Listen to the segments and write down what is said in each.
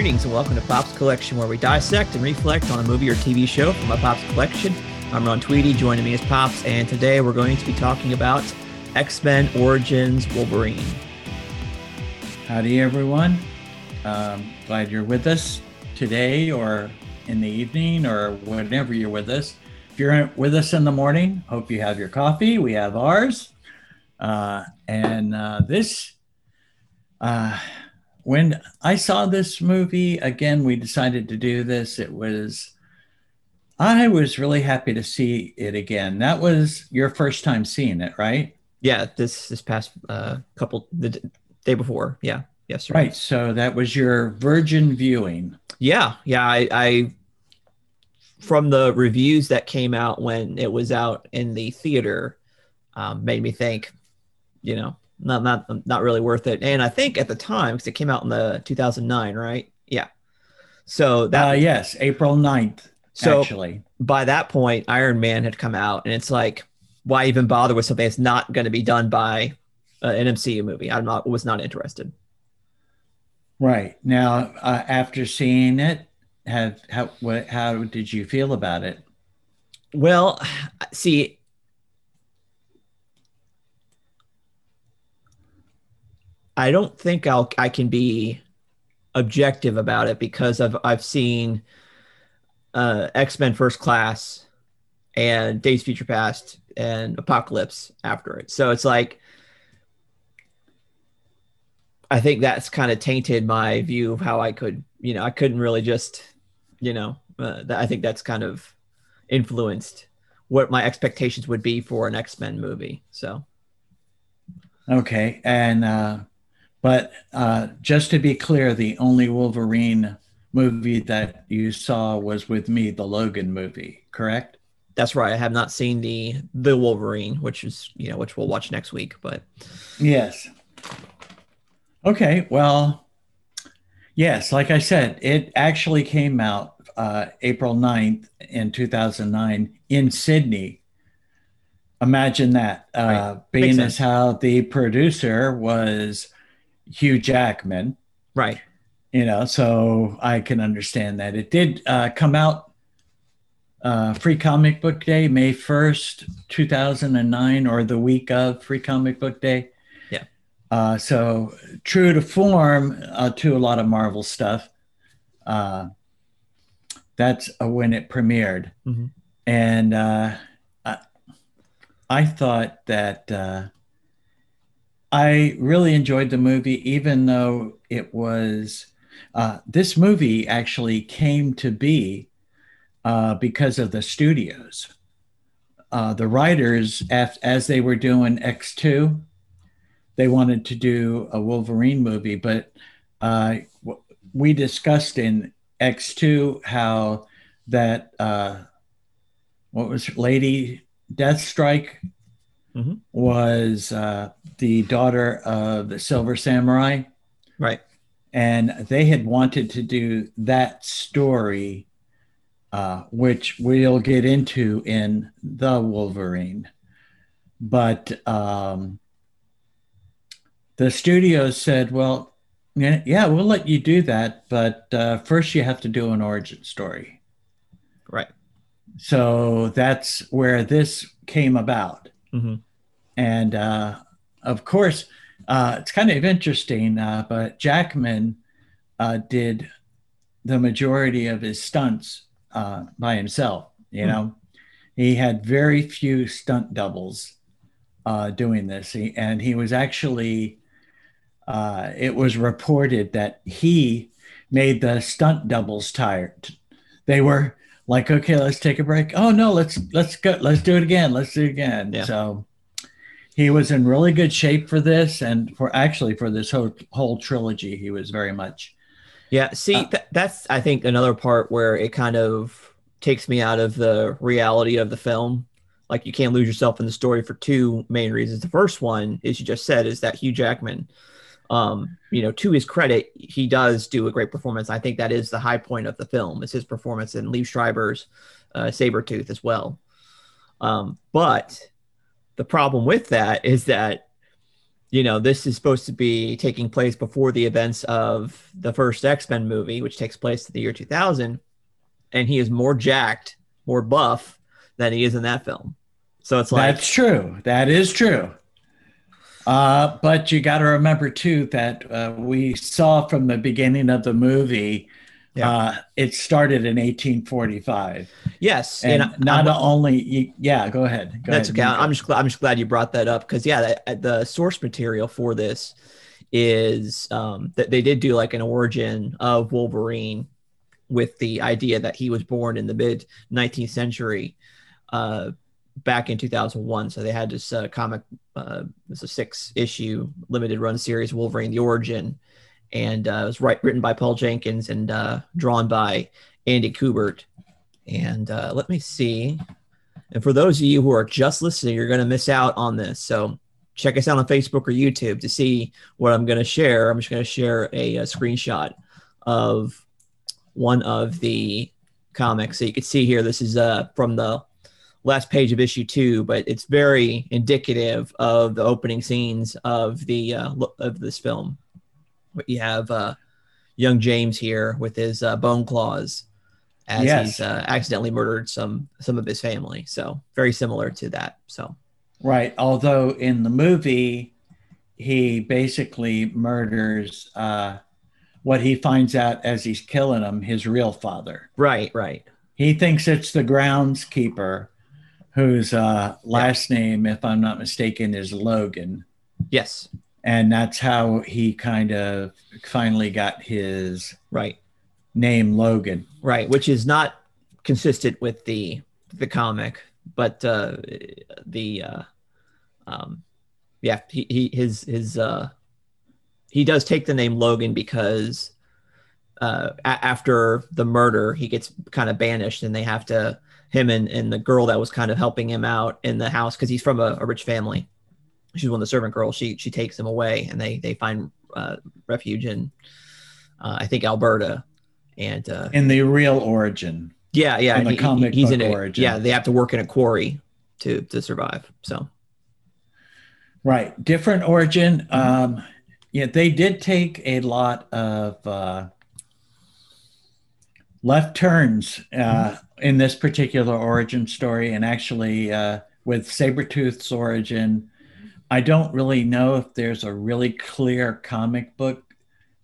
Greetings and welcome to Pop's Collection, where we dissect and reflect on a movie or TV show from a Pop's Collection. I'm Ron Tweedy, joining me is Pops, and today we're going to be talking about X Men Origins Wolverine. Howdy, everyone. Um, glad you're with us today or in the evening or whenever you're with us. If you're with us in the morning, hope you have your coffee. We have ours. Uh, and uh, this, uh, when I saw this movie again, we decided to do this. It was, I was really happy to see it again. That was your first time seeing it, right? Yeah, this this past uh, couple the d- day before. Yeah, yesterday. Right. So that was your virgin viewing. Yeah, yeah. I, I from the reviews that came out when it was out in the theater, um, made me think, you know, not not not really worth it. And I think at the time, because it came out in the 2009, right? Yeah. So that Uh, yes, April 9th, So- actually. by that point, Iron Man had come out, and it's like, why even bother with something that's not going to be done by uh, an MCU movie? I'm not was not interested. Right. Now, uh, after seeing it, have how what how did you feel about it? Well, see, I don't think I'll I can be objective about it because I've I've seen uh, X Men First Class and Days Future Past and Apocalypse after it, so it's like I think that's kind of tainted my view of how I could you know I couldn't really just you know uh, I think that's kind of influenced what my expectations would be for an X-Men movie. So Okay. And uh but uh just to be clear, the only Wolverine movie that you saw was with me, the Logan movie, correct? that's right. I have not seen the the Wolverine, which is you know which we'll watch next week. But Yes. Okay. Well, yes, like I said, it actually came out uh, April 9th in 2009 in Sydney. Imagine that. Uh, Right. Being as how the producer was Hugh Jackman, right, you know, so I can understand that. It did uh, come out uh, Free Comic Book Day, May 1st, 2009, or the week of Free Comic Book Day. Yeah. Uh, so true to form uh, to a lot of Marvel stuff. Uh, that's uh, when it premiered. Mhm. And uh, I, I thought that uh, I really enjoyed the movie, even though it was. Uh, this movie actually came to be uh, because of the studios. Uh, the writers, as, as they were doing X2, they wanted to do a Wolverine movie, but uh, we discussed in X2 how that, uh, what was it, Lady Deathstrike Mhm. was uh, the daughter of the Silver Samurai right, and they had wanted to do that story, uh, which we'll get into in the Wolverine. But um, the studio said, "Well, yeah, yeah, we'll let you do that, but uh, first you have to do an origin story." right. So that's where this came about. Hmm And uh, of course, uh, it's kind of interesting, uh, but Jackman uh, did the majority of his stunts uh, by himself. You Hmm. know, he had very few stunt doubles uh, doing this. He, and he was actually, uh, it was reported that he made the stunt doubles tired. They were like, okay, let's take a break. Oh no, let's let's go, let's do it again. Let's do it again. Yeah. So he was in really good shape for this, and for actually for this whole whole trilogy, he was very much. Yeah, see, Uh, th- that's I think another part where it kind of takes me out of the reality of the film. Like you can't lose yourself in the story for two main reasons. The first one, as you just said, is that Hugh Jackman, um, you know, to his credit, he does do a great performance. I think that is the high point of the film is his performance and Liev Schreiber's uh, Sabretooth as well. Um, but the problem with that is that you know, this is supposed to be taking place before the events of the first X Men movie, which takes place in the year 2000. And he is more jacked, more buff than he is in that film. So it's like. That's true. That is true. Uh, but you got to remember, too, that uh, we saw from the beginning of the movie. Yeah. Uh, it started in 1845. Yes, and, and not I'm, only yeah. Go ahead. Go that's ahead. okay. I'm just glad. I'm just glad you brought that up because yeah, the, the, source material for this is um, that they did do like an origin of Wolverine with the idea that he was born in the mid 19th century. Uh, back in 2001. So they had this uh, comic, uh, it's a six issue limited run series, Wolverine: The Origin, and uh, it was right, written by Paul Jenkins and uh, drawn by Andy Kubert. And uh, let me see. And for those of you who are just listening, you're going to miss out on this. So check us out on Facebook or YouTube to see what I'm going to share. I'm just going to share a, a screenshot of one of the comics. So you can see here, this is uh, from the last page of issue two, but it's very indicative of the opening scenes of the uh, of this film. You have uh, young James here with his uh, bone claws as yes. he's uh, accidentally murdered some some of his family. So very similar to that. So right, although in the movie he basically murders uh, what he finds out as he's killing him, his real father. Right, right. He thinks it's the groundskeeper whose uh, last yeah. name, if I'm not mistaken, is Logan. Yes. And that's how he kind of finally got his right name Logan. Right, which is not consistent with the the comic, but uh, the uh, um, yeah, he, he his his uh, he does take the name Logan because uh, a- after the murder, he gets kind of banished, and they have to him and, and the girl that was kind of helping him out in the house because he's from a, a, rich family. She's one of the servant girls. She she takes him away, and they they find uh, refuge in uh, I think Alberta, and uh, in the real origin. Yeah, yeah, in the he, comic he's in a, origin. Yeah, they have to work in a quarry to to survive. So, right, different origin. Um, yeah, they did take a lot of uh, left turns uh, in this particular origin story, and actually uh, with Sabretooth's origin, I don't really know if there's a really clear comic book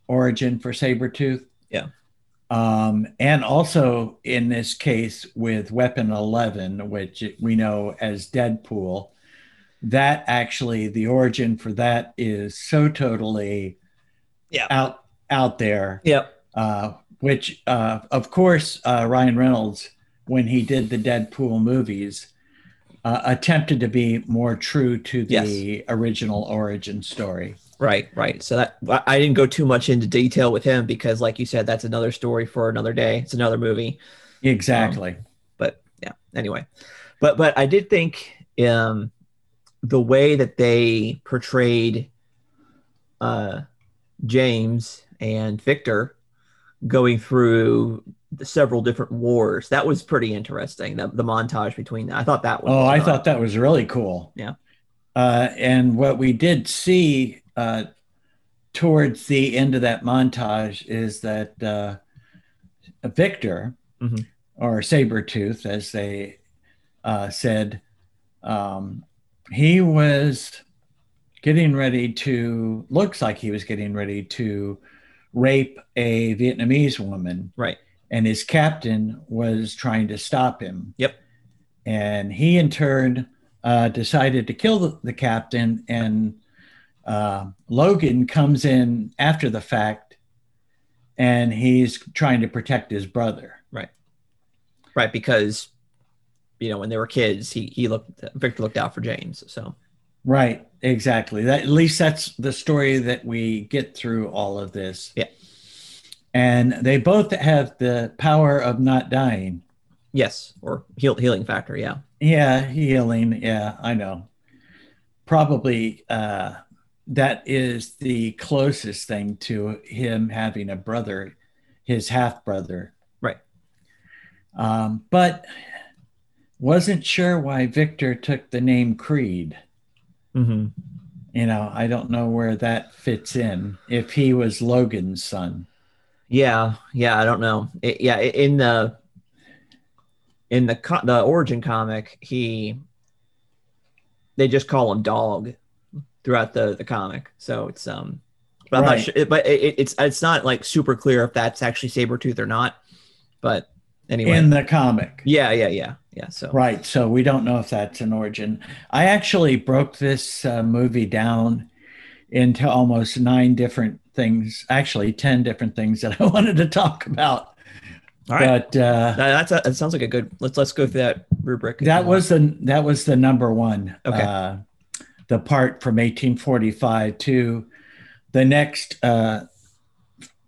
origin for Sabretooth. Yeah. Um, and also in this case with Weapon 11, which we know as Deadpool, that actually the origin for that is so totally yeah. out out there. Yep. Uh, which, uh, of course, uh, Ryan Reynolds, when he did the Deadpool movies, uh, attempted to be more true to the yes. original origin story. Right, right. So that I didn't go too much into detail with him because, like you said, that's another story for another day. It's another movie. Exactly. Um, but yeah. Anyway, but but I did think um, the way that they portrayed uh, James and Victor going through several different wars. That was pretty interesting. The, the montage between that. I thought that was. Oh, I thought that was really cool. Yeah. Uh, and what we did see uh, towards the end of that montage is that uh, Victor, mm-hmm. or Sabretooth, as they uh, said, um, he was getting ready to, looks like he was getting ready to rape a Vietnamese woman. Right. And his captain was trying to stop him. Yep. And he, in turn, uh, decided to kill the, the captain. And uh, Logan comes in after the fact and he's trying to protect his brother. Right. Right. Because, you know, when they were kids, he, he looked, Victor looked out for James. So, Right, exactly. That at least that's the story that we get through all of this. Yeah. And they both have the power of not dying. Yes, or heal, healing factor, yeah. Yeah, healing, yeah, I know. Probably uh that is the closest thing to him having a brother, his half brother. Right. Um, but wasn't sure why Victor took the name Creed. Mm-hmm. you know, I don't know where that fits in. If he was Logan's son, Yeah, yeah, I don't know. It, yeah, in the in the co- the origin comic, he they just call him Dog throughout the the comic. So it's um, but I'm Right. not sure. But it, it's it's not like super clear if that's actually Sabretooth or not. But anyway, in the comic, yeah, yeah, yeah, yeah. So right? So we don't know if that's an origin. I actually broke this uh, movie down into almost nine different things, actually ten different things that I wanted to talk about. all right, But uh, that, that's a, that sounds like a good. Let's let's go through that rubric. that was the that was the number one. Okay. Uh, the part from 1845 to the next uh,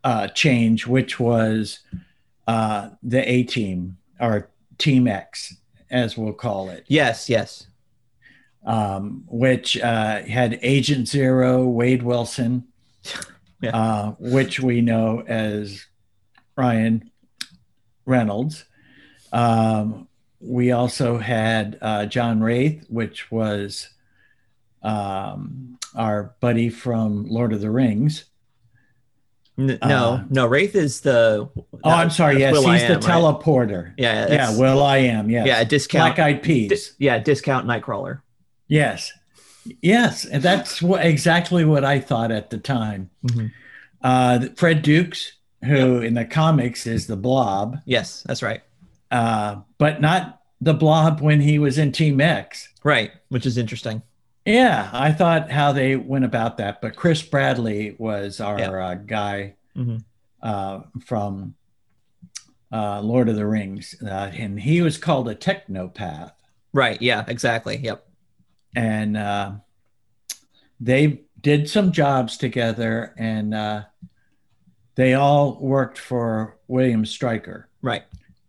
uh, change, which was uh, the A team or Team X, as we'll call it, yes, yes, um, which uh, had Agent Zero, Wade Wilson, Yeah. uh, which we know as Ryan Reynolds. Um, we also had uh, John Wraith, which was um, our buddy from Lord of the Rings. N- no, Uh, no. Wraith is the. Oh, I'm sorry. Yes, Will he's I the Am, right? teleporter. Yeah, Yeah, Will I am. Yes. yeah, discount. Black Eyed di- Peas. yeah, discount Nightcrawler. Yes. Yes. And that's what, exactly what I thought at the time. Mhm. Uh, Fred Dukes, who in the comics is the blob, Yes, that's right. uh, but not the blob when he was in Team X. Right, which is interesting. Yeah, I thought how they went about that. But Chris Bradley was our Yeah. uh, guy Mhm. uh, from uh, Lord of the Rings, uh, and he was called a technopath. Right. Yeah. Exactly. Yep. And uh, they did some jobs together, and uh, they all worked for William Stryker, Right.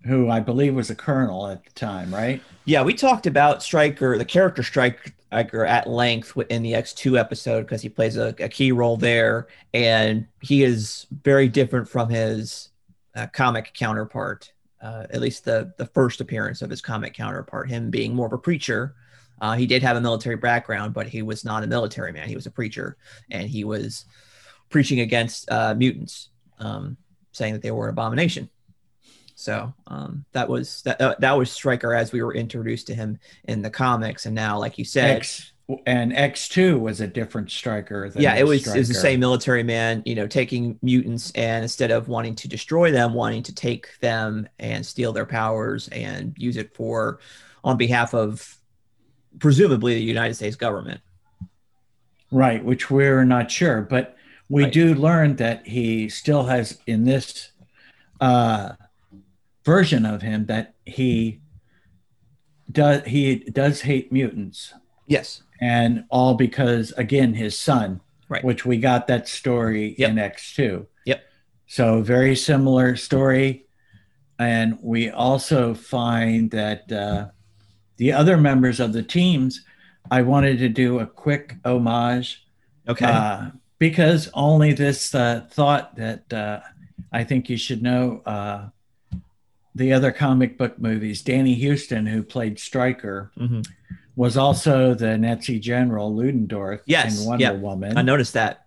who I believe was a colonel at the time, right? Yeah, we talked about Stryker, the character Stryker, at length in the X2 episode because he plays a, a key role there, and he is very different from his uh, comic counterpart. Uh, at least the the first appearance of his comic counterpart, him being more of a preacher. Uh, he did have a military background, but he was not a military man. He was a preacher, and he was preaching against uh, mutants, um, saying that they were an abomination. So um, that was that. Uh, that was Stryker as we were introduced to him in the comics, and now, like you said, X and X two was a different Stryker. Than yeah, it was it was the same military man, you know, taking mutants and instead of wanting to destroy them, wanting to take them and steal their powers and use it for on behalf of presumably the United States government. right? Which we're not sure, but we Right. do learn that he still has in this uh, version of him that he does he does hate mutants, Yes. and all because again his son, Right. which we got that story Yep. in X two. Yep. So very similar story, and we also find that uh, the other members of the teams. I wanted to do a quick homage Okay. uh, because only this uh, thought that uh, I think you should know uh, the other comic book movies. Danny Huston, who played Stryker, Mhm. was also the Nazi general Ludendorff Yes, in Wonder yeah. Woman. I noticed that.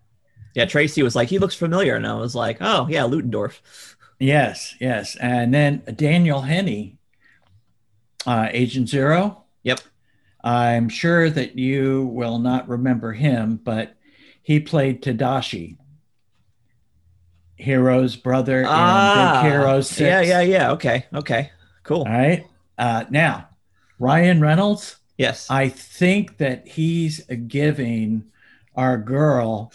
Yeah, Tracy was like, he looks familiar, and I was like, oh yeah, Ludendorff. Yes, yes. And then Daniel Henney, uh, Agent Zero. Yep. I'm sure that you will not remember him, but he played Tadashi, Hero's brother in Big Hero 6. Ah, yeah, yeah, yeah. Okay, okay, cool. All right. Uh, now, Ryan Reynolds, Yes. I think that he's giving our girl,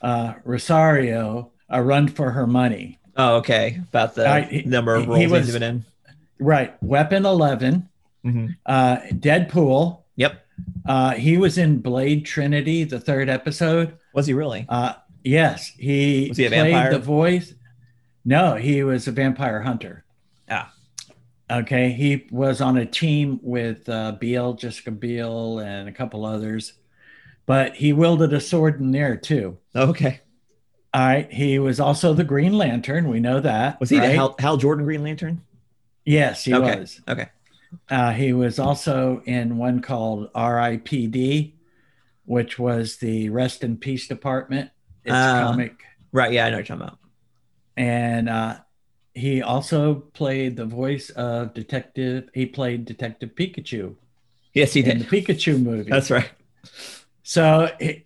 uh, Rosario, a run for her money. oh, okay. About the I- number of he roles was- he's been in. Right. Weapon 11, Mhm. uh, Deadpool. Yep. Uh, he was in Blade Trinity, the third episode. Was he really? Uh, yes, he, Was he played vampire? the voice. No, he was a vampire hunter. Ah. Okay, he was on a team with uh, Biel, Jessica Biel, and a couple others, but he wielded a sword in there too. Okay. All right, he was also the Green Lantern. We know that. Was he the? Hal, Hal Jordan Green Lantern? Yes, he Okay. was. Okay. Uh, he was also in one called R.I.P.D., which was the Rest in Peace Department. It's Ah. comic, Right. Yeah, I know what you're talking about. and uh, he also played the voice of Detective. He played Detective Pikachu Yes, he did. in the. Pikachu movie. That's right. So he,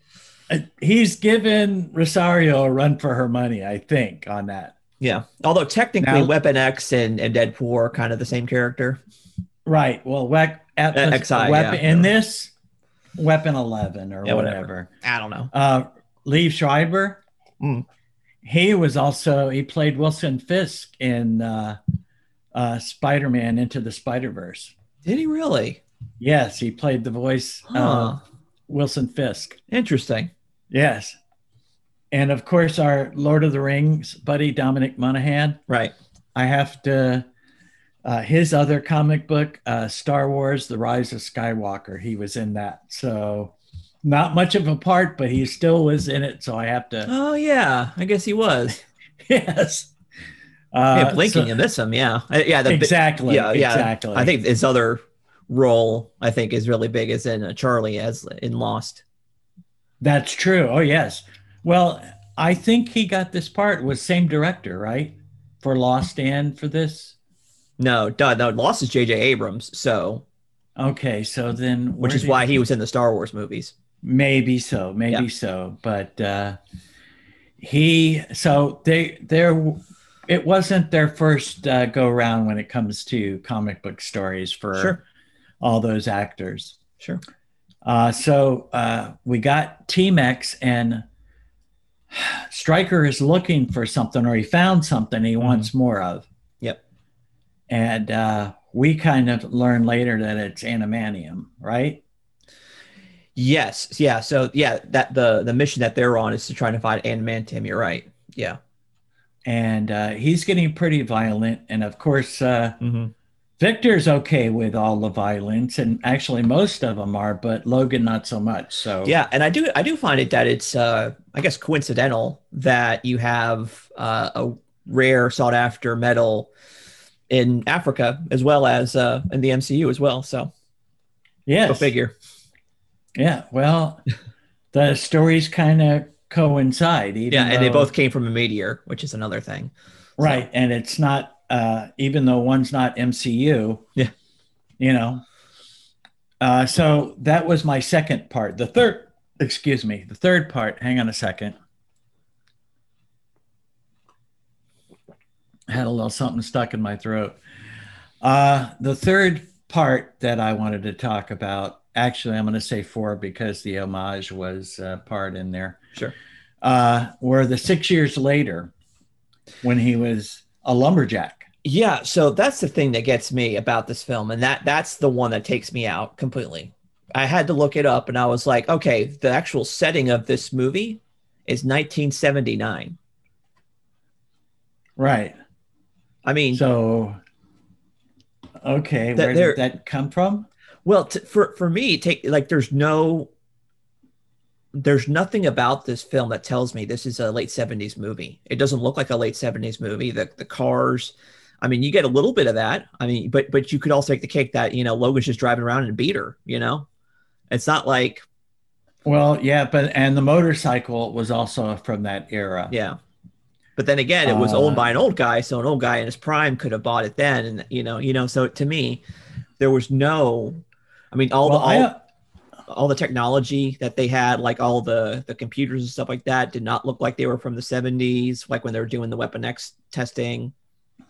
uh, he's given Rosario a run for her money, I think, on that. Yeah. Although technically, Now- Weapon X and, and Deadpool are kind of the same character. Right. Well, wec- Atlas, XI, weapon yeah. in this Weapon Eleven or Yeah, whatever. whatever. I don't know. Uh, Liev Schreiber. Mm. He was also he played Wilson Fisk in uh, uh, Spider-Man Into the Spider-Verse. Did he really? Yes, he played the voice Huh. of Wilson Fisk. Interesting. Yes, and of course our Lord of the Rings buddy Dominic Monaghan. Right. I have to. Uh, his other comic book, uh, Star Wars: The Rise of Skywalker, he was in that. So, not much of a part, but he still was in it. So I have to. Oh yeah, I guess he was. yes. yeah, Uh, blinking, so- you miss him. Yeah, yeah. The, exactly. Yeah, yeah. Exactly. I think his other role, I think, is really big, is in uh, Charlie as in Lost. that's true. Oh yes. Well, I think he got this part was same director, right? For Lost and for this. No, duh, no, Lost is J.J. Abrams, so Okay, so then which is why he was in the Star Wars movies. maybe so, maybe Yeah. so, but uh, he so they there it wasn't their first uh, go round when it comes to comic book stories for Sure, all those actors. sure. Uh, so uh, we got Team X, and Stryker is looking for something, or he found something he wants more of. Yep. And uh, we kind of learn later that it's adamantium, right? Yes, yeah. So yeah, that the the mission that they're on is to try to find Adamantium. You're right. Yeah. And uh, he's getting pretty violent, and of course, uh, Mm-hmm. Victor's okay with all the violence, and actually most of them are, but Logan not so much. So Yeah, and I do I do find it that it's uh I guess coincidental that you have uh, a rare sought after metal in Africa as well as uh in the MCU as well. So yeah, go figure. Yeah, well, the stories kind of coincide. Yeah, and they both came from a meteor, which is another thing. right, and it's not uh, even though one's not MCU. Yeah. you know. Uh, so that was my second part. The third, excuse me, the third part. Hang on a second. I had a little something stuck in my throat. Uh, the third part that I wanted to talk about, actually, I'm going to say four because the homage was uh, part in there, Sure. uh, were the six years later when he was a lumberjack. Yeah, so that's the thing that gets me about this film, and that that's the one that takes me out completely. I had to look it up, and I was like, okay, the actual setting of this movie is 1979. Right. I mean, So, okay, That where did that come from? Well, t- for for me, take like there's no there's nothing about this film that tells me this is a late 70s movie. It doesn't look like a late 70s movie. The the cars, I mean, you get a little bit of that. I mean, but but you could also take the cake that, you know, Logan's just driving around in a beater, you know? It's not like, Well, yeah, but and the motorcycle was also from that era. yeah. But then again, it was Uh, owned by an old guy, so an old guy in his prime could have bought it then and you know, you know, so to me, there was no I mean, all Well, the all, I, all the technology that they had, like all the the computers and stuff like that, did not look like they were from the 70s, like when they were doing the Weapon X testing.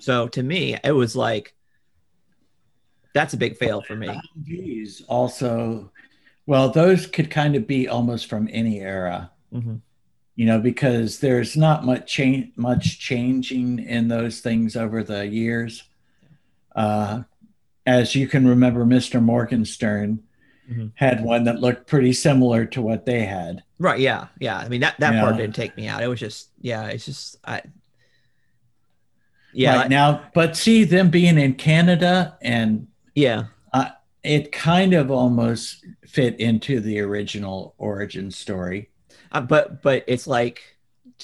So to me, it was like that's a big fail for me. Humvees also, well, those could kind of be almost from any era, hmm you know, because there's not much change, much changing in those things over the years. Uh, as you can remember, Mr. Morgenstern Mhm. had one that looked pretty similar to what they had. Right? Yeah, yeah. I mean that that part didn't take me out. It was just yeah, it's just I. Yeah, right now, but see them being in Canada and yeah, it kind of almost fit into the original origin story. Uh, but but it's like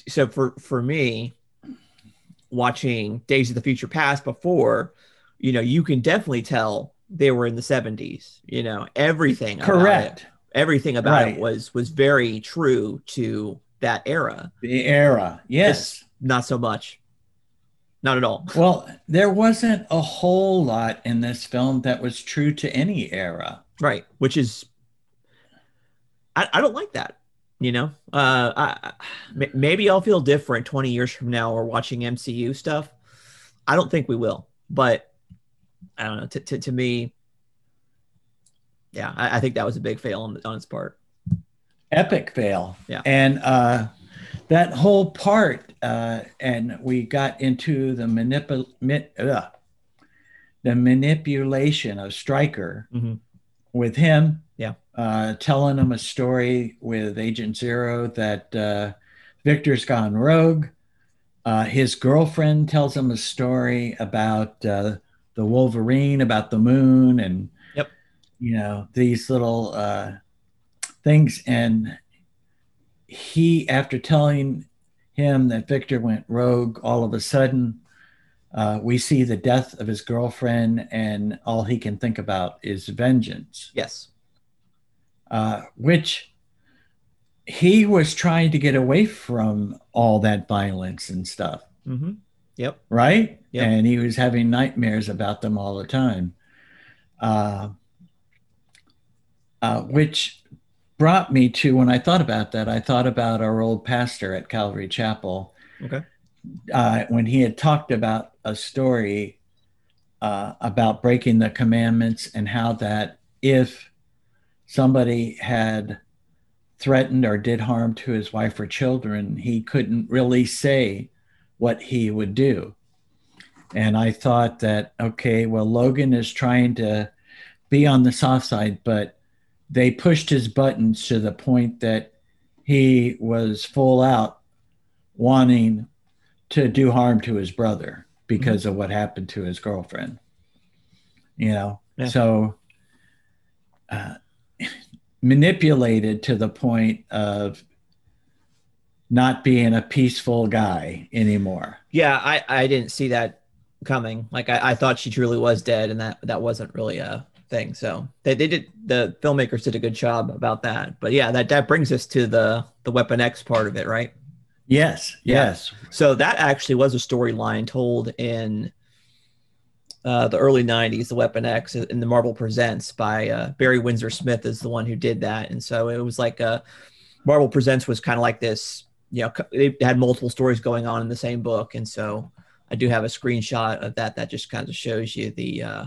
so for for me watching days of the future past before you know you can definitely tell they were in the 70s you know everything about it. Correct. Everything about Right. it was was very true to that era. The era, yes. This- Not so much. Not at all. Well, there wasn't a whole lot in this film that was true to any era. Right. Which is, I, I don't like that. You know, uh, I, maybe I'll feel different 20 years from now or watching MCU stuff. I don't think we will, but I don't know. To, to, to me, yeah, I, I think that was a big fail on, on its part. Epic fail. Yeah. And uh, that whole part, uh, and we got into the manipul- the manipulation of Stryker Mhm. with him. Yeah. Uh, telling him a story with Agent Zero that uh, Victor's gone rogue. Uh, his girlfriend tells him a story about uh, the Wolverine, about the moon, and Yep. you know these little uh, things. And he, after telling him that Victor went rogue, all of a sudden uh, we see the death of his girlfriend, and all he can think about is vengeance Yes. uh, which he was trying to get away from all that violence and stuff, Mm-hmm. Yep. right? Yep. And he was having nightmares about them all the time, uh, uh, which brought me to when I thought about that, I thought about our old pastor at Calvary Chapel Okay. uh, when he had talked about a story uh, about breaking the commandments and how that if somebody had threatened or did harm to his wife or children, he couldn't really say what he would do. And I thought that, okay, well, Logan is trying to be on the soft side, but they pushed his buttons to the point that he was full out wanting to do harm to his brother because of what happened to his girlfriend. You know, Yeah. so uh, manipulated to the point of not being a peaceful guy anymore. Yeah, I, I didn't see that coming. Like I, I thought she truly was dead, and that that wasn't really a thing. So they, they did the filmmakers did a good job about that. But yeah, that that brings us to the the Weapon X part of it, right? Yes, Yeah. yes. So that actually was a storyline told in uh, the early '90s, the Weapon X in the Marvel Presents by uh, Barry Windsor Smith is the one who did that, and so it was like uh, Marvel Presents was kind of like this. You know, they had multiple stories going on in the same book, and so I do have a screenshot of that that just kind of shows you the uh,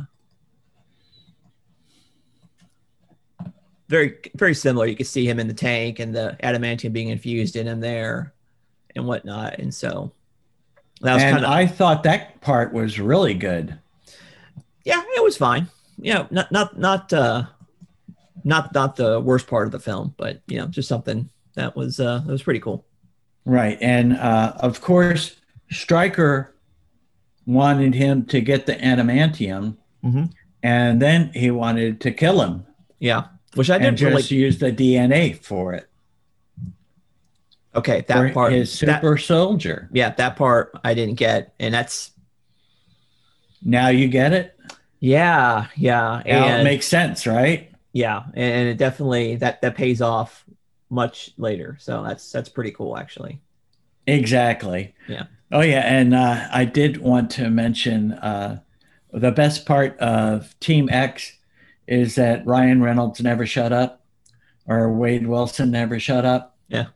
very very similar. You can see him in the tank and the adamantium being infused in him there and whatnot, and so that was and kind of I thought that part was really good. yeah, it was fine. You know, not not not uh not not the worst part of the film, but you know, just something that was uh that was pretty cool. Right. And uh, of course, Stryker wanted him to get the adamantium, Mhm. and then he wanted to kill him Yeah. Which I didn't just really use the DNA for it. okay, for that part his that- super soldier. yeah, that part I didn't get. And that's Now you get it. yeah, yeah. Now it makes sense, right? yeah, and it definitely that that pays off much later. So that's that's pretty cool actually. Exactly. Yeah. Oh yeah, and uh, I did want to mention uh, the best part of Team X is that Ryan Reynolds never shut up, or Wade Wilson never shut up. Yeah.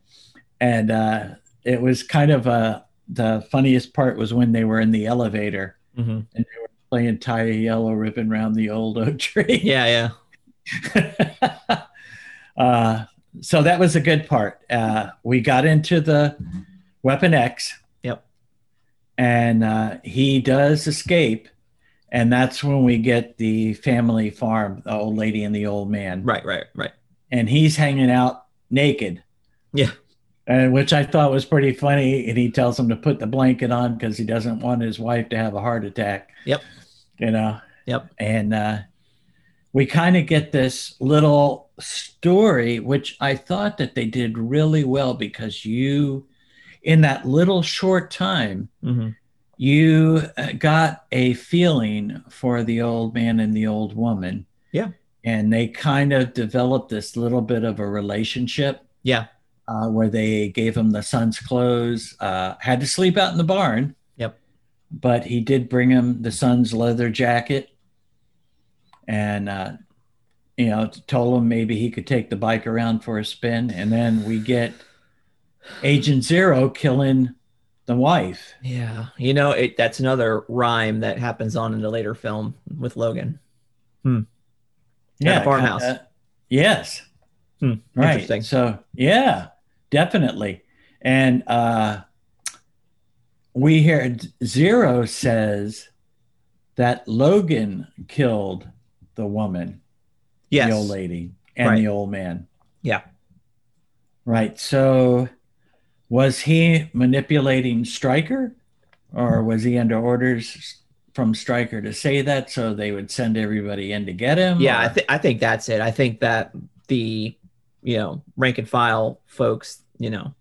And uh, it was kind of uh, the funniest part was when they were in the elevator hmm and they were playing tie a yellow ribbon around the old oak tree. Yeah, yeah. uh, so that was a good part. Uh, we got into the Weapon X. Yep. And uh, he does escape. And that's when we get the family farm, the old lady and the old man. Right, right, right. And he's hanging out naked. Yeah. And which I thought was pretty funny. And he tells him to put the blanket on because he doesn't want his wife to have a heart attack. Yep. You know? Yep. And uh, we kind of get this little story, which I thought that they did really well because you, in that little short time, hmm you uh, got a feeling for the old man and the old woman. Yeah. and they kind of developed this little bit of a relationship. Yeah. Uh, where they gave him the son's clothes, uh, had to sleep out in the barn. Yep. But he did bring him the son's leather jacket and, uh, you know, told him maybe he could take the bike around for a spin. And then we get Agent Zero killing the wife. Yeah. You know, it, that's another rhyme that happens on in the later film with Logan. Hmm. Yeah. farmhouse. yes. Hmm. Right. Interesting. So yeah, definitely. And uh we hear Zero says that Logan killed the woman, Yes. the old lady, and Right. the old man. Yeah. Right. So was he manipulating Stryker or was he under orders from Stryker to say that so they would send everybody in to get him? Yeah, I, th- I think that's it. I think that the you know rank and file folks, you know,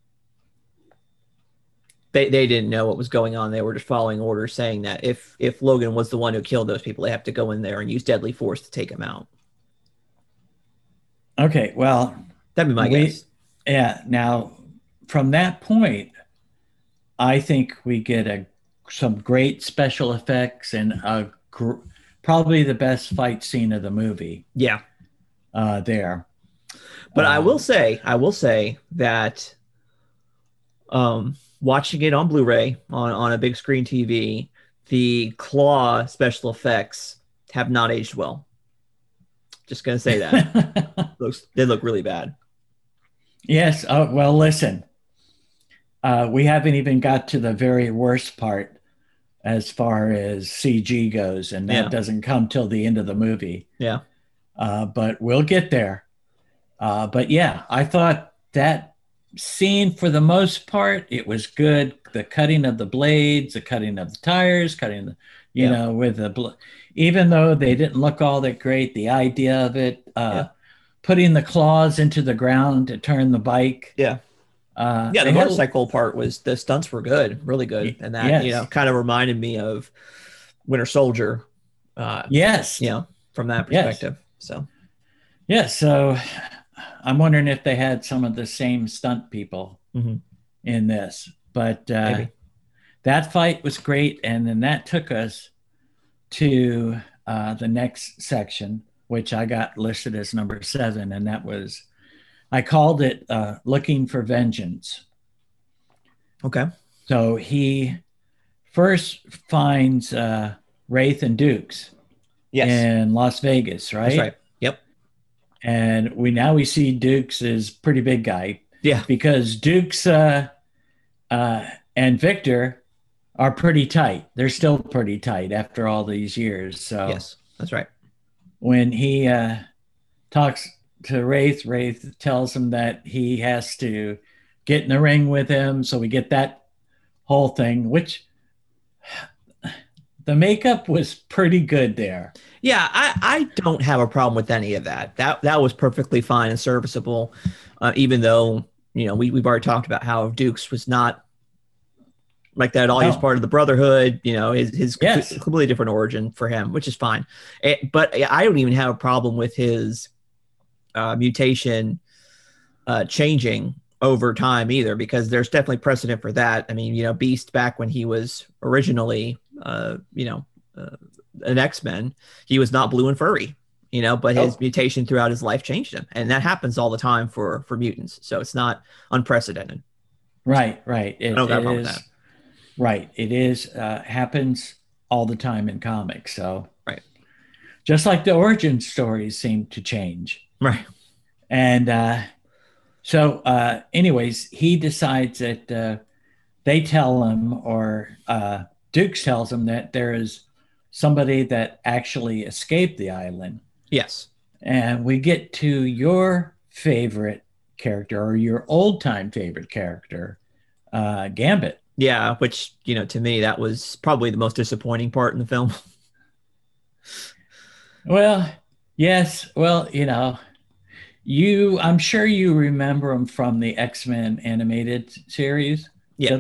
they they didn't know what was going on. They were just following orders, saying that if if Logan was the one who killed those people, they have to go in there and use deadly force to take him out. Okay. Well, That'd be my We- guess. Yeah. Now, from that point, I think we get a some great special effects and a gr- probably the best fight scene of the movie Yeah, uh, there. but I Um, will say, I will say that, um, watching it on Blu-ray on on a big screen TV, the claw special effects have not aged well. Just gonna say that. looks they look really bad. yes. Uh, well, listen. Uh, we haven't even got to the very worst part as far as CG goes, and that Yeah. doesn't come till the end of the movie. Yeah. uh, but we'll get there. Uh, but yeah, I thought that scene for the most part it was good. The cutting of the blades, the cutting of the tires, cutting the, you Yeah. know, with the bl- even though they didn't look all that great, the idea of it, uh, Yeah. putting the claws into the ground to turn the bike. Yeah. Uh, Yeah, the had- motorcycle part was the stunts were good, really good, and that you know kind of reminded me of Winter Soldier. Uh, Yes. you know, from that Yes. perspective. So Yeah. So I'm wondering if they had some of the same stunt people Mhm. in this, but uh, that fight was great. And then that took us to uh, the next section, which I got listed as number seven. And that was, I called it uh, Looking for Vengeance. okay, So he first finds uh, Wraith and Dukes yes, in Las Vegas, right? that's right. Yep. And we now we see Dukes is pretty big guy Yeah. because Dukes uh, uh, and Victor are pretty tight. They're still pretty tight after all these years. So Yes, that's right. when he uh, talks to Wraith, Wraith tells him that he has to get in the ring with him. So we get that whole thing, which the makeup was pretty good there. Yeah, I, I don't have a problem with any of that. That that was perfectly fine and serviceable, uh, even though you know we we've already talked about how Dukes was not like that. at All he was No. part of the Brotherhood. You know, his his Yes. completely different origin for him, which is fine. Eh, but I don't even have a problem with his uh, mutation uh, changing over time either, because there's definitely precedent for that. I mean, you know, Beast back when he was originally, uh, you know. Uh, an X-Men, he was not blue and furry, you know, but his Oh. mutation throughout his life changed him. And that happens all the time for for mutants. So it's not unprecedented. Right, right. It, I don't got a it that. Right. It is uh, happens all the time in comics. So Right. just like the origin stories seem to change. Right. And uh, so, uh, anyways, he decides that uh, they tell him, or uh, Dukes tells him that there is somebody that actually escaped the island. Yes. And we get to your favorite character, or your old time favorite character, uh, Gambit. Yeah, which, you know, to me that was probably the most disappointing part in the film. Well, yes. Well, you know, you, I'm sure you remember him from the X Men animated series. Yeah.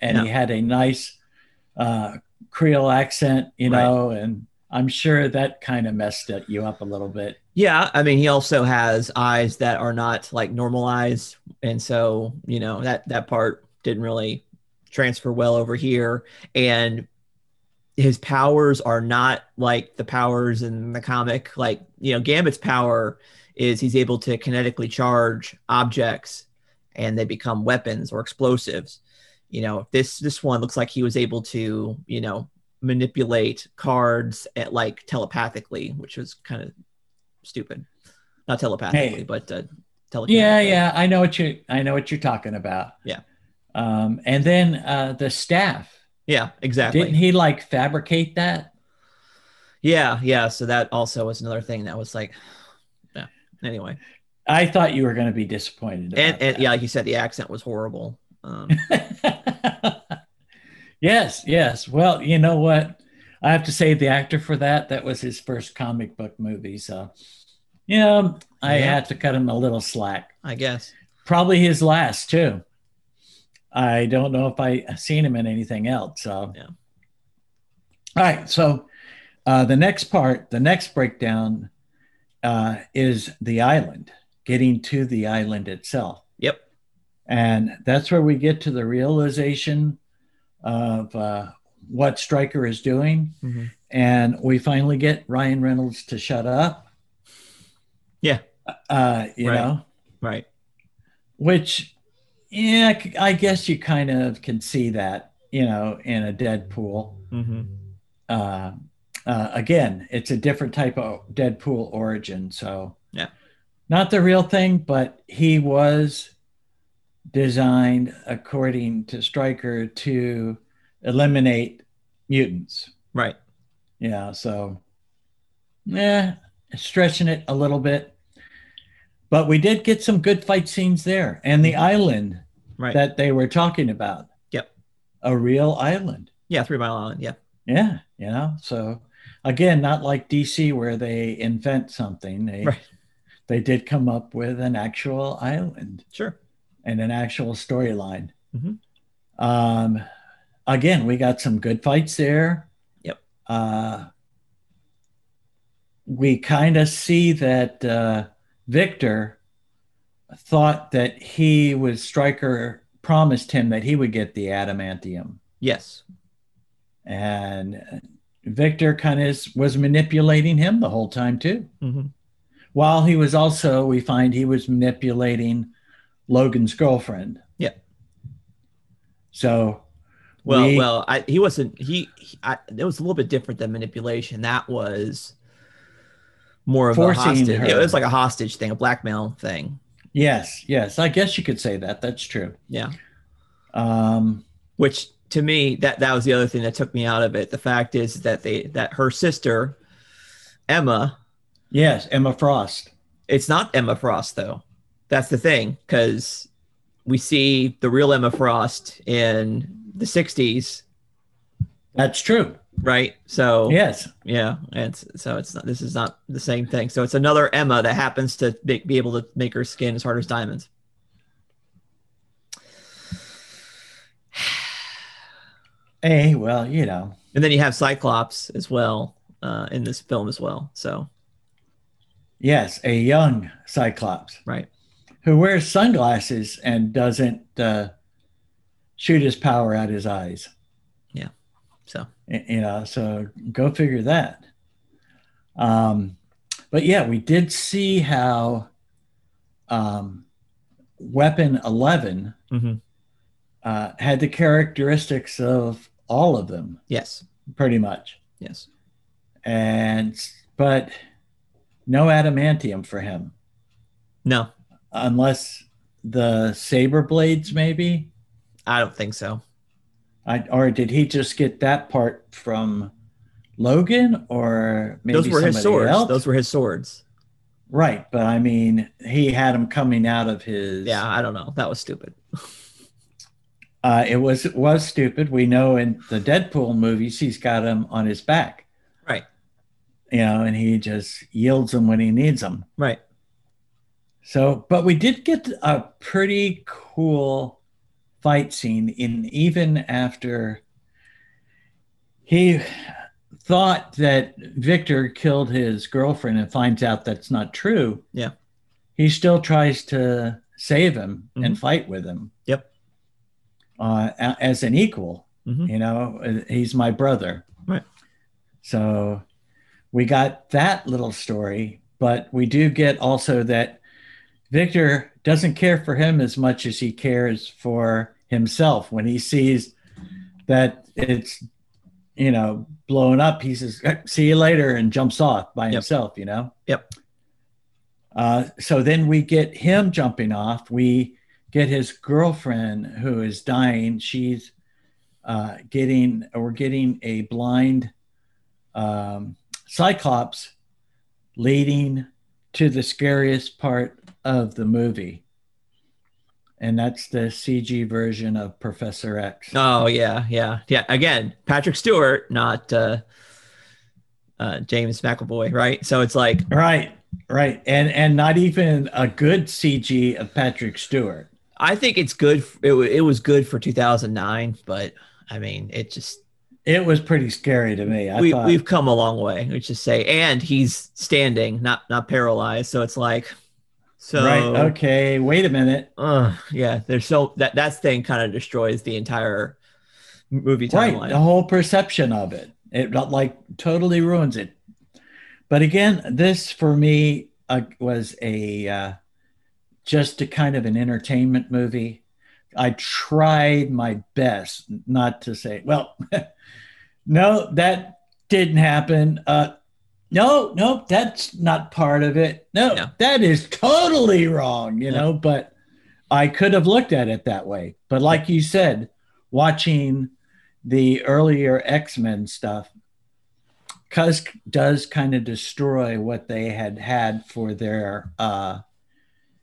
And he had a nice uh, Creole accent, you Right. know, and I'm sure that kind of messed it, you up a little bit. Yeah, I mean, he also has eyes that are not like normal eyes, and so you know that that part didn't really transfer well over here. And his powers are not like the powers in the comic. Like you know, Gambit's power is he's able to kinetically charge objects, and they become weapons or explosives. You know, this this one looks like he was able to you know manipulate cards at like telepathically, which was kind of stupid. Not telepathically, Hey. but uh, Yeah, yeah, I know what you I know what you're talking about. Yeah. Um, and then uh, the staff. yeah, exactly. Didn't he like fabricate that? Yeah, yeah. So that also was another thing that was like. Anyway, I thought you were going to be disappointed. And and yeah, like you said, the accent was horrible. Um, yes, yes. Well, you know what? I have to say the actor for that, that was his first comic book movie. So, you know, I Yeah. had to cut him a little slack. I guess. Probably his last, too. I don't know if I seen him in anything else. So, Yeah. All right. So, uh, the next part, the next breakdown uh, is the island, getting to the island itself. Yep. And that's where we get to the realization of uh, what Stryker is doing. Mhm. And we finally get Ryan Reynolds to shut up. Yeah. Uh, you Right. know, Right. which, yeah, I guess you kind of can see that, you know, in a Deadpool. hmm Uh, uh, again, it's a different type of Deadpool origin. So, Yeah. not the real thing, but he was designed according to Stryker to eliminate mutants. Right. Yeah, so yeah, stretching it a little bit. But we did get some good fight scenes there. And the island Right. that they were talking about. Yep. A real island. yeah. Three Mile Island. Yeah. Yeah, you know. So again, not like DC where they invent something. They Right. they did come up with an actual island Sure. and an actual storyline. Mm-hmm. Um, again, we got some good fights there. Yep. Uh, we kind of see that uh, Victor thought that he was Stryker promised him that he would get the adamantium, Yes. and Victor kind of was manipulating him the whole time too. hmm While he was also, we find he was manipulating Logan's girlfriend. Yeah. So, Well, we- well, I, he wasn't. He, he I, it was a little bit different than manipulation. That was more of a hostage. her. It was like a hostage thing, a blackmail thing. yes, yes, I guess you could say that. That's true. Yeah. Um, Which to me, that that was the other thing that took me out of it. The fact is that they that her sister, Emma, yes, Emma Frost. it's not Emma Frost though. That's the thing because we see the real Emma Frost in the '60s, That's true. right? So Yes. Yeah, and so it's not. This is not the same thing. So it's another Emma that happens to be, be able to make her skin as hard as diamonds. Hey, well, you know, And then you have Cyclops as well uh, in this film as well. So yes, a young Cyclops right, who wears sunglasses and doesn't uh, shoot his power out his eyes. Yeah. So you know so go figure that um but yeah we did see how um weapon 11 mhm. uh, had the characteristics of all of them yes, pretty much yes, and but no adamantium for him no, unless the saber blades maybe I don't think so. I, or did he just get that part from logan or maybe Those were his somebody swords. else? Those were his swords. Right, but I mean, he had them coming out of his. Yeah, I don't know. That was stupid. uh, it was it was stupid. We know in the Deadpool movies, he's got them on his back, Right, you know, and he just yields them when he needs them. right. So, but we did get a pretty cool fight scene in even after he thought that Victor killed his girlfriend and finds out that's not true, Yeah. he still tries to save him Mhm. and fight with him. Yep. Uh, as an equal, Mhm. you know, he's my brother. Right. So we got that little story, but we do get also that Victor doesn't care for him as much as he cares for himself when he sees that it's you know blown up he says see you later and jumps off by Yep. himself you know Yep. uh, so then we get him jumping off we get his girlfriend who is dying she's uh, getting we're getting a blind um, cyclops leading to the scariest part of the movie and that's the cg version of professor x Oh yeah, yeah, yeah. Again, Patrick Stewart, not uh, uh, James McAvoy, right? So it's like, Right, right, and and not even a good CG of Patrick Stewart. I think it's good. It, it was good for 2009, but I mean, it just It was pretty scary to me. I we thought, we've come a long way. Let's just say, and he's standing, not not paralyzed. So it's like, so right, okay, wait a minute, uh, yeah. There's so that that thing kind of destroys the entire movie timeline. right, the whole perception of it, it like totally ruins it. But again, this for me uh, was a uh, just a kind of an entertainment movie. I tried my best not to say, well, no, that didn't happen. Uh, no, no, that's not part of it. No, Yeah. that is totally wrong, you Yeah. know, but I could have looked at it that way. But like you said, watching the earlier X Men stuff, cause does kind of destroy what they had had for their uh,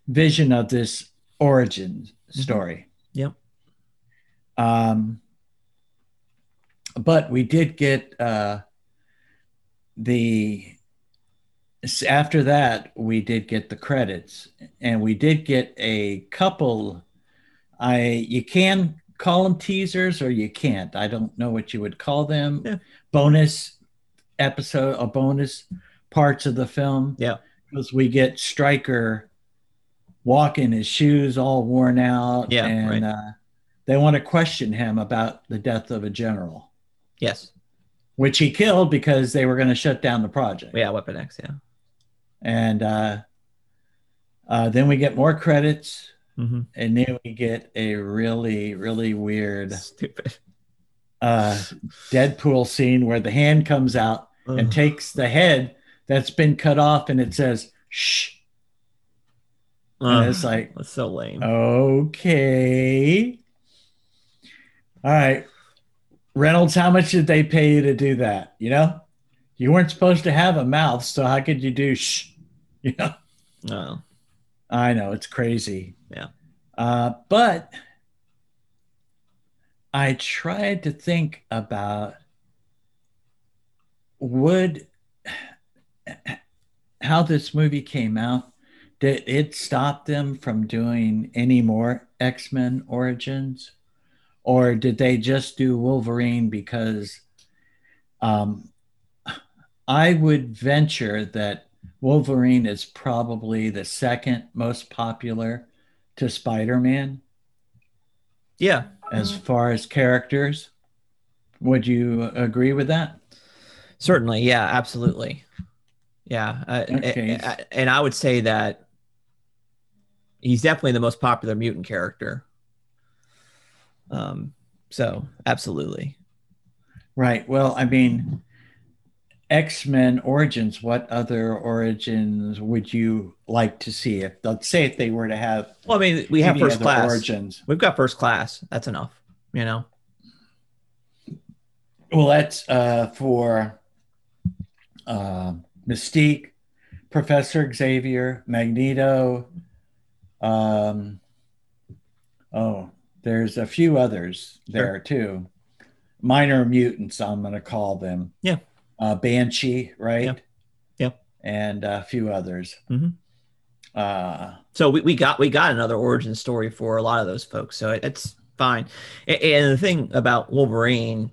vision of this origin story. Yep. Um, but we did get uh, the after that we did get the credits, and we did get a couple. I you can call them teasers or you can't. I don't know what you would call them. Yeah. Bonus episode or bonus parts of the film. Yeah. because we get Stryker walking his shoes all worn out. Yeah, and right. uh, they want to question him about the death of a general, Yes, which he killed because they were going to shut down the project. yeah. Weapon X, yeah. And uh, uh, then we get more credits, hmm and then we get a really, really weird Stupid. uh, Deadpool scene where the hand comes out and takes the head that's been cut off, and it says "shh." And it's like, That's so lame. okay, all right, Reynolds, how much did they pay you to do that? You know, you weren't supposed to have a mouth, so how could you do "shh"? You know. Oh, I know it's crazy. Yeah. Uh, but I tried to think about would how this movie came out. Did it stop them from doing any more X Men Origins? Or did they just do Wolverine because um, I would venture that Wolverine is probably the second most popular to Spider Man yeah. as far as characters. Would you agree with that? Certainly, yeah, absolutely, yeah. Uh, Okay. a- a- and I would say that he's definitely the most popular mutant character. Um, so absolutely, Right. Well, I mean, X Men Origins, what other origins would you like to see? If let's say if they were to have well, I mean, we have first class. origins. We've got first class. That's enough, you know. Well, that's uh, for uh, Mystique, Professor Xavier, Magneto. Um, oh, there's a few others there too. Minor mutants, I'm going to call them. Yeah. Uh, Banshee, right? Yep. Yep. And a few others. Mhm. Uh, So we, we got we got another origin story for a lot of those folks. So it, it's fine. A- And the thing about Wolverine,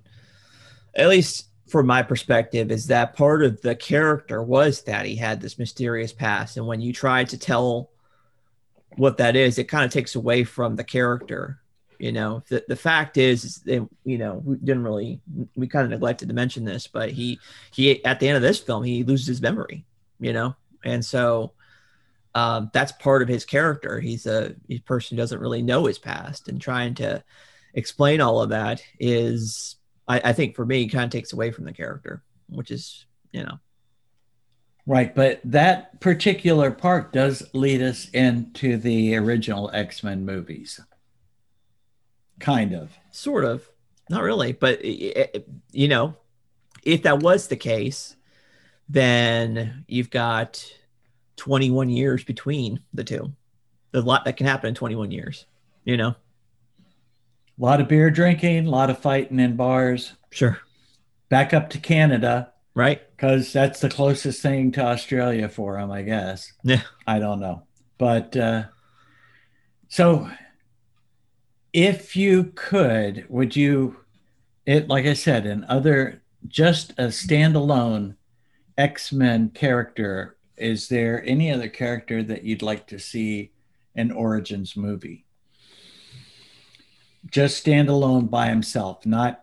at least from my perspective is that part of the character was that he had this mysterious past and when you try to tell what that is it kind of takes away from the character you know the, the fact is, is that, you know we didn't really we kind of neglected to mention this but he he at the end of this film he loses his memory you know and so um, that's part of his character he's a, a person who doesn't really know his past and trying to explain all of that is I, I think for me kind of takes away from the character, which is you know. Right, but that particular part does lead us into the original X Men movies. Kind of. Sort of. Not really, but you know, if that was the case, then you've got 21 years between the two. There's a lot that can happen in 21 years, you know? A lot of beer drinking, a lot of fighting in bars. Sure. Back up to Canada. Right. Because that's the closest thing to Australia for him, I guess. Yeah. I don't know. But uh, so if you could, would you, it, like I said, in other, just a standalone X Men character, is there any other character that you'd like to see an Origins movie? just standalone by himself, not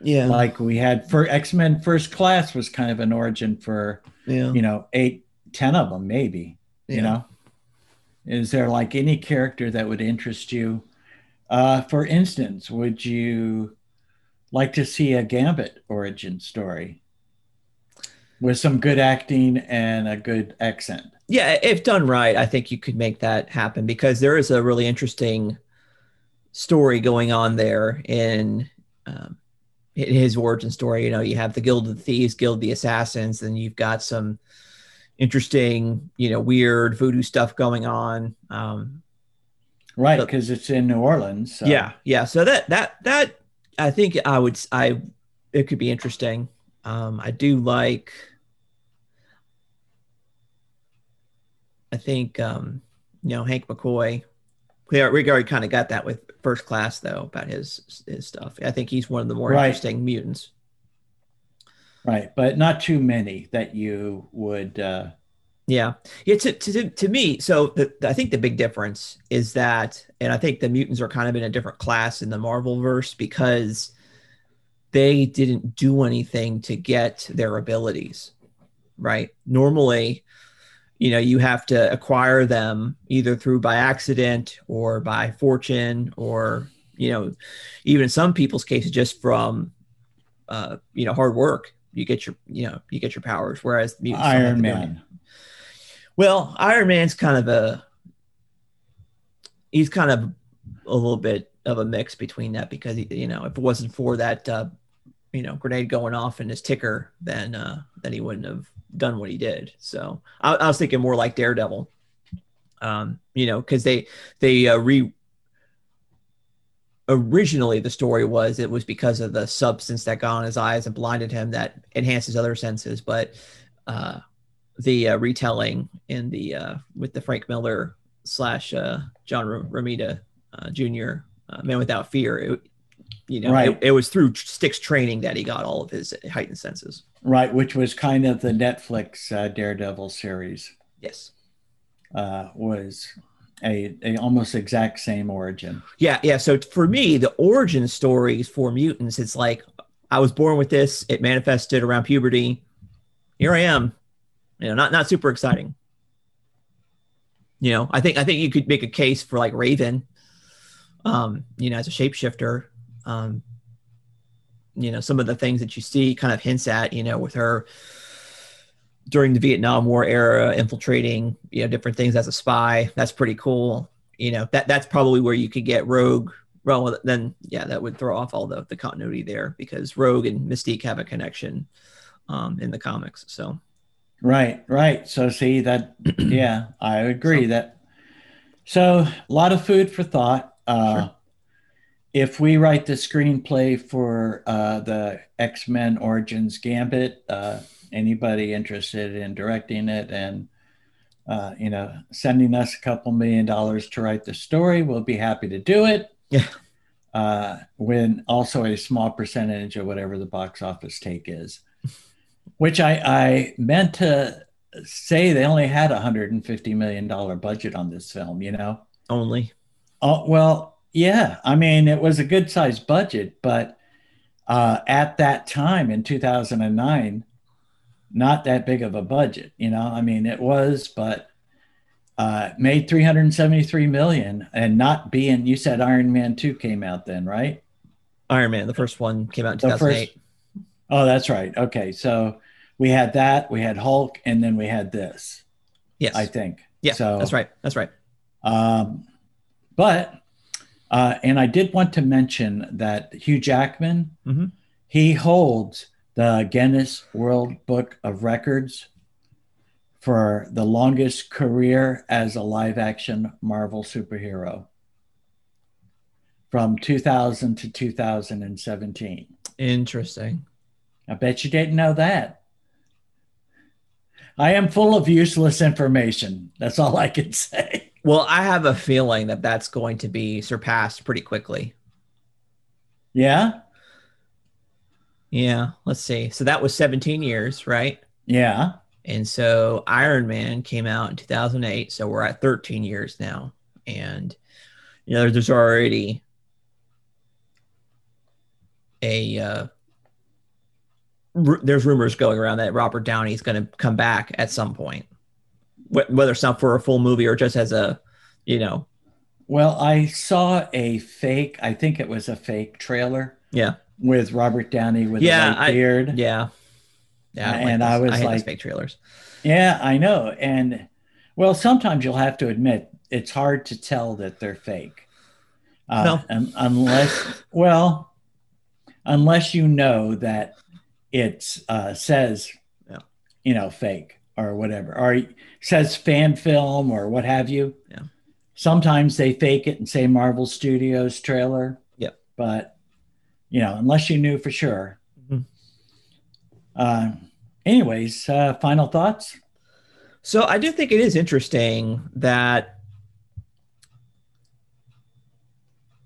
yeah like we had for X-Men First Class was kind of an origin for yeah. you know eight, ten of them maybe. Yeah. You know, is there like any character that would interest you? Uh, for instance, would you like to see a Gambit origin story with some good acting and a good accent? Yeah, if done right, I think you could make that happen because there is a really interesting story going on there in um, in his origin story. You know, you have the Guild of the Thieves, Guild of the Assassins, and you've got some interesting, you know, weird voodoo stuff going on. Um, right, because it's in New Orleans. So. Yeah, yeah. So that that that I think I would I it could be interesting. Um, I do like. I think um, you know Hank McCoy we already kind of got that with first class though about his his stuff. I think he's one of the more right. interesting mutants. Right, but not too many that you would. Uh... Yeah, yeah. To, to to me, so the, I think the big difference is that, and I think the mutants are kind of in a different class in the Marvel verse because they didn't do anything to get their abilities. Right. Normally, you know you have to acquire them either through by accident or by fortune or you know even in some people's cases just from uh, you know hard work. You get your you know you get your powers whereas iron man. well iron man's kind of a he's kind of a little bit of a mix between that because you know if it wasn't for that uh, you know grenade going off in his ticker then uh then he wouldn't have done what he did. So I, I was thinking more like Daredevil, um, you know, because they they uh, re originally the story was it was because of the substance that got on his eyes and blinded him that enhanced his other senses, but uh, the uh, retelling in the uh, with the Frank Miller slash uh, John Romita uh, Jr. Uh, Man Without Fear, it, you know, right. it, it, was through Stick's training that he got all of his heightened senses. Right, which was kind of the Netflix uh, Daredevil series. Yes, uh, was a, a almost exact same origin. Yeah, yeah. So for me, the origin stories for mutants, it's like I was born with this. It manifested around puberty. Here I am. You know, not not super exciting. You know, I think I think you could make a case for like Raven. Um, you know, as a shapeshifter, um, you know, some of the things that you see kind of hints at, you know, with her during the Vietnam War era, infiltrating, you know, different things as a spy. That's pretty cool. You know, that that's probably where you could get Rogue. Well, then, yeah, that would throw off all the, the continuity there because Rogue and Mystique have a connection um, in the comics. So, right, right. So, see that, yeah, I agree so, that. So, a lot of food for thought. Uh, sure if we write the screenplay for uh, the X Men Origins Gambit, uh, anybody interested in directing it and uh, you know sending us a couple million dollars to write the story, we'll be happy to do it. Yeah. uh, when also a small percentage of whatever the box office take is, which I, I meant to say they only had a $150 million budget on this film, you know? Only. Oh, well, yeah. I mean, it was a good sized budget, but uh, at that time in 2009, not that big of a budget, you know? I mean, it was, but uh, made 373 million and not being, you said Iron Man 2 came out then, right? Iron Man, the first one came out in 2008. First, oh, that's right. Okay. So we had that, we had Hulk, and then we had this. Yes. I think. Yeah. So that's right. That's right. Um, but, uh, and I did want to mention that Hugh Jackman, mm-hmm. he holds the Guinness World Book of Records for the longest career as a live action Marvel superhero from 2000 to 2017. Interesting. I bet you didn't know that. I am full of useless information. That's all I can say. Well, I have a feeling that that's going to be surpassed pretty quickly. Yeah. Yeah. Let's see. So that was 17 years, right? Yeah. And so Iron Man came out in 2008. So we're at 13 years now. And, you know, there's already a, uh, r- there's rumors going around that Robert Downey is going to come back at some point, whether it's not for a full movie or just as a, you know. Well, I saw a fake, I think it was a fake trailer. Yeah. With Robert Downey with yeah, a beard. yeah. Yeah, I and like I was I like, fake trailers. Yeah, I know. And well, sometimes you'll have to admit it's hard to tell that they're fake. Uh, no. unless, well, unless you know that it uh, says, yeah. you know, fake or whatever, or says fan film or what have you. Yeah. Sometimes they fake it and say Marvel Studios trailer. Yep. But, you know, unless you knew for sure. Mm-hmm. Uh, anyways, uh, final thoughts? So I do think it is interesting that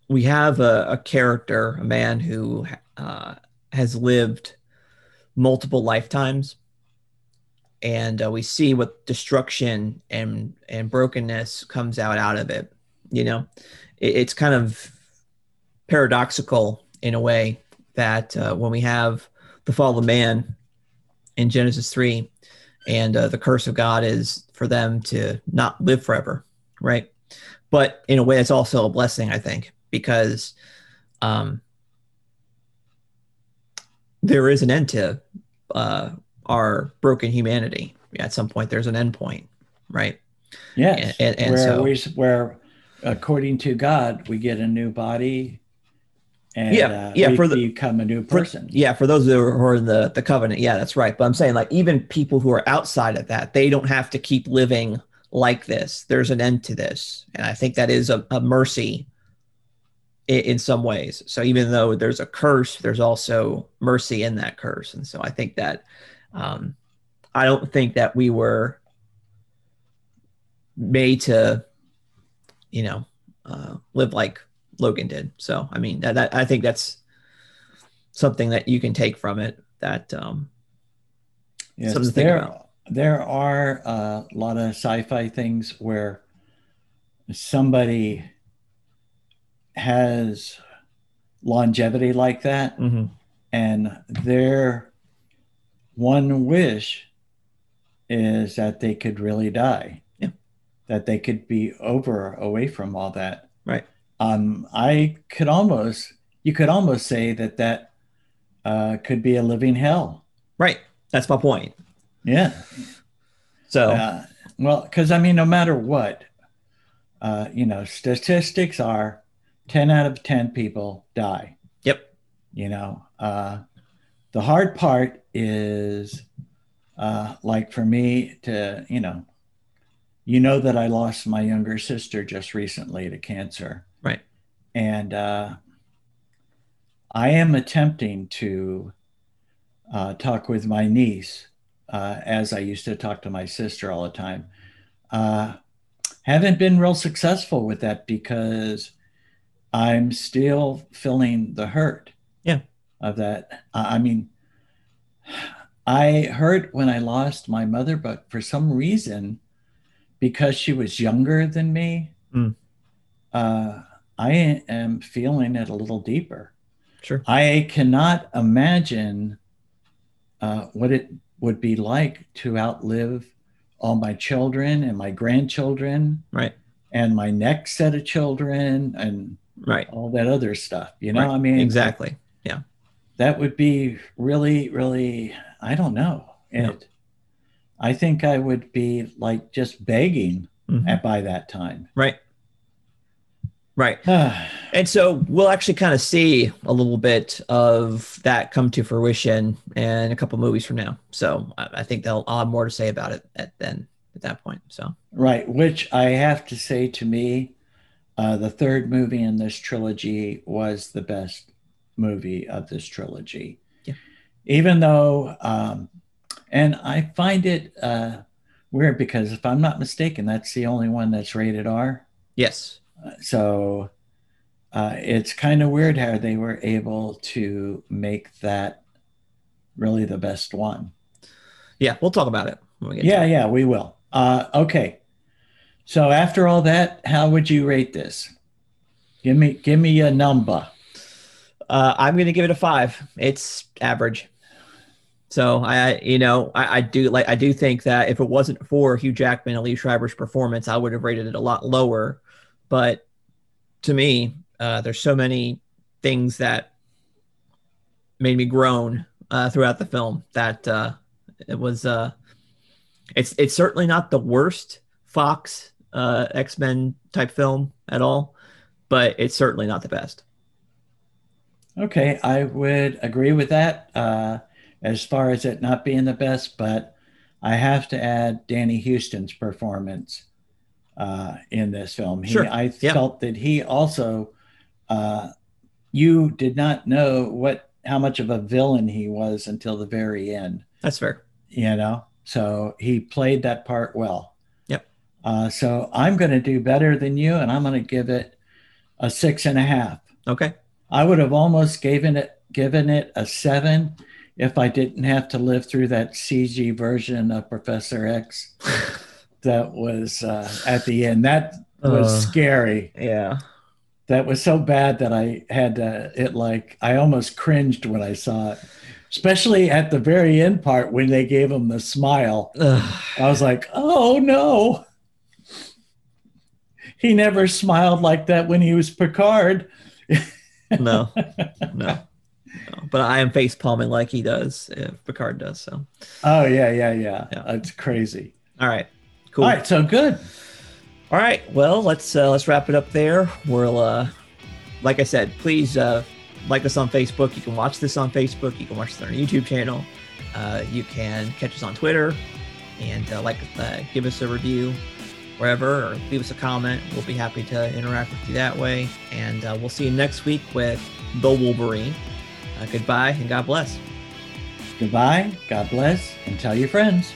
we have a, a character, a man who uh, has lived multiple lifetimes, and uh, we see what destruction and and brokenness comes out out of it. You know, it, it's kind of paradoxical in a way that uh, when we have the fall of man in Genesis 3. And uh, the curse of God is for them to not live forever, right? But in a way, it's also a blessing, I think, because um, there is an end to uh, our broken humanity. At some point, there's an end point, right? Yes. And, and, and where, so, we, where, according to God, we get a new body, and yeah, uh, yeah, for the become a new person. For, yeah, for those who are in the the covenant, yeah, that's right. But I'm saying like even people who are outside of that, they don't have to keep living like this. There's an end to this, and I think that is a, a mercy in, in some ways. So even though there's a curse, there's also mercy in that curse, and so I think that um, I don't think that we were made to, you know, uh, live like Logan did. So I mean, that, that, I think that's something that you can take from it. That um, yes, something to think there, about. There are a lot of sci-fi things where somebody has longevity like that, mm-hmm. and their one wish is that they could really die. Yeah. That they could be over away from all that. Right um, I could almost, you could almost say that that uh, could be a living hell. Right. That's my point. Yeah. So, uh, well, because I mean, no matter what, uh, you know, statistics are 10 out of 10 people die. Yep. You know, uh, the hard part is uh, like for me to, you know, you know that I lost my younger sister just recently to cancer. Right. And uh, I am attempting to uh, talk with my niece uh, as I used to talk to my sister all the time. Uh, haven't been real successful with that because I'm still feeling the hurt. Yeah. Of that. I mean, I hurt when I lost my mother, but for some reason, because she was younger than me, Mm. uh, I am feeling it a little deeper. Sure. I cannot imagine uh, what it would be like to outlive all my children and my grandchildren Right. and my next set of children and Right. all that other stuff. You know, Right. I mean, Exactly. That would be really, really, I don't know. Yeah. It, I think I would be like just begging Mhm. at by that time. Right. Right. And so we'll actually kind of see a little bit of that come to fruition in a couple movies from now. So I, I think they'll I'll have more to say about it at then at that point. So right. Which I have to say to me, uh, the third movie in this trilogy was the best movie of this trilogy. Yeah. Even though, um, and I find it uh, weird because if I'm not mistaken, that's the only one that's rated R. yes. so uh, it's kind of weird how they were able to make that really the best one. Yeah, we'll talk about it. When we get Yeah, yeah, we will. Uh, okay. So after all that, how would you rate this? Give me, give me a number. Uh, I'm going to give it a five. It's average. So I, you know, I, I do like I do think that if it wasn't for Hugh Jackman and Liev Schreiber's performance, I would have rated it a lot lower. But to me, uh, there's so many things that made me groan uh, throughout the film that uh, it was. Uh, it's it's certainly not the worst Fox uh, X Men type film at all, but it's certainly not the best. Okay, I would agree with that uh, as far as it not being the best, but I have to add Danny Huston's performance uh, in this film. He, Sure. I Yeah. felt that he also, uh, you did not know what how much of a villain he was until the very end. That's fair. You know, so he played that part well. Yep. Uh, so I'm going to do better than you, and I'm going to give it a six and a half. Okay. I would have almost given it given it a seven if I didn't have to live through that CG version of Professor X that was uh, at the end. That was Uh. scary. Yeah. That was so bad that I had to, it like I almost cringed when I saw it, especially at the very end part when they gave him the smile. Ugh. I was like, oh no. He never smiled like that when he was Picard. no, no, no. But I am face palming like he does if Picard does. So, Oh yeah, yeah, yeah. Yeah. It's crazy. all right, cool. All right, so good. All right. Well, let's uh, let's wrap it up there. We'll, uh, like I said, please uh, like us on Facebook. You can watch this on Facebook. You can watch this on our YouTube channel. Uh, you can catch us on Twitter, and uh, like uh, give us a review wherever, or leave us a comment. We'll be happy to interact with you that way. And uh, we'll see you next week with the Wolverine. Uh, goodbye and God bless. Goodbye. God bless, and tell your friends.